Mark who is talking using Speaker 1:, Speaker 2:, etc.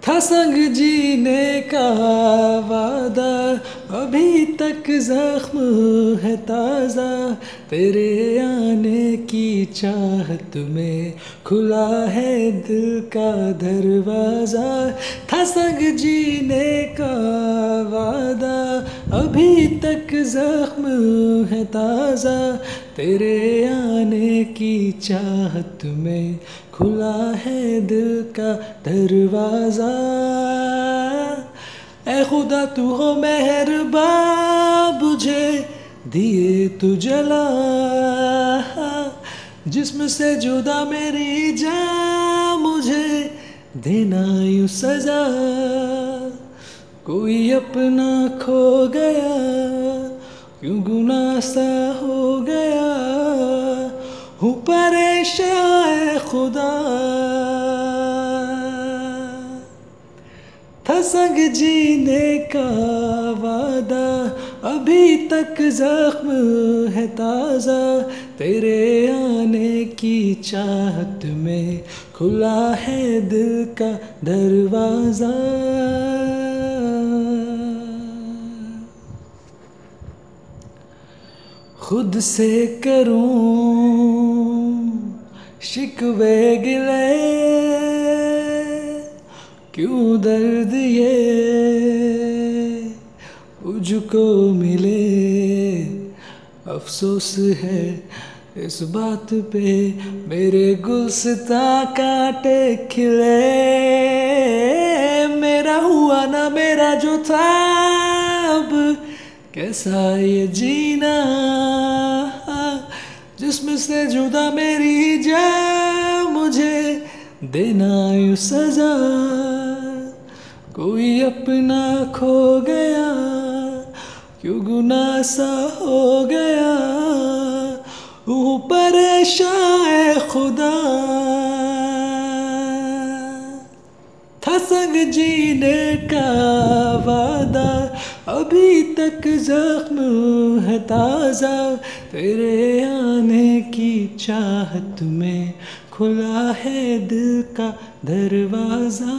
Speaker 1: تھا سنگ جینے کا وعدہ، ابھی تک زخم ہے تازہ۔ تیرے آنے کی چاہت میں کھلا ہے دل کا دروازہ۔ تھا سنگ جینے کا وعدہ ابھی تک زخم ہے تازہ، تیرے آنے کی چاہت میں کھلا ہے دل کا دروازہ۔ اے خدا، تو ہو مہرباں بجھے دیے تو جلا۔ جسم سے جدا میری جان، مجھے دینا یوں سزا۔ کوئی اپنا کھو گیا؟ کیوں گناہ سا ہو گیا؟ ہوں پریشان خدا۔ تھا سنگ جینے کا وعدہ، ابھی تک زخم ہے تازہ۔ تیرے آنے کی چاہت میں کھلا ہے دل کا دروازہ۔ خود سے کروں شکوے گلے۔ کیوں درد یہ مجھ کو ملے؟ افسوس ہے اس بات پہ میرے گلستا کاٹے کھلے۔ میرا ہوا نا میرا جو تھا، اب کیسا یہ جینا جسم سے جدا میری جا مجھے دینا یوں سزا۔ کوئی اپنا کھو گیا، کیوں گناہ سا ہو گیا؟ وہ پریشان خدا۔ تھا سنگ جینے کا وعدہ ابھی تک زخم ہے تازہ، تیرے آنے کی چاہت میں کھلا ہے دل کا دروازہ۔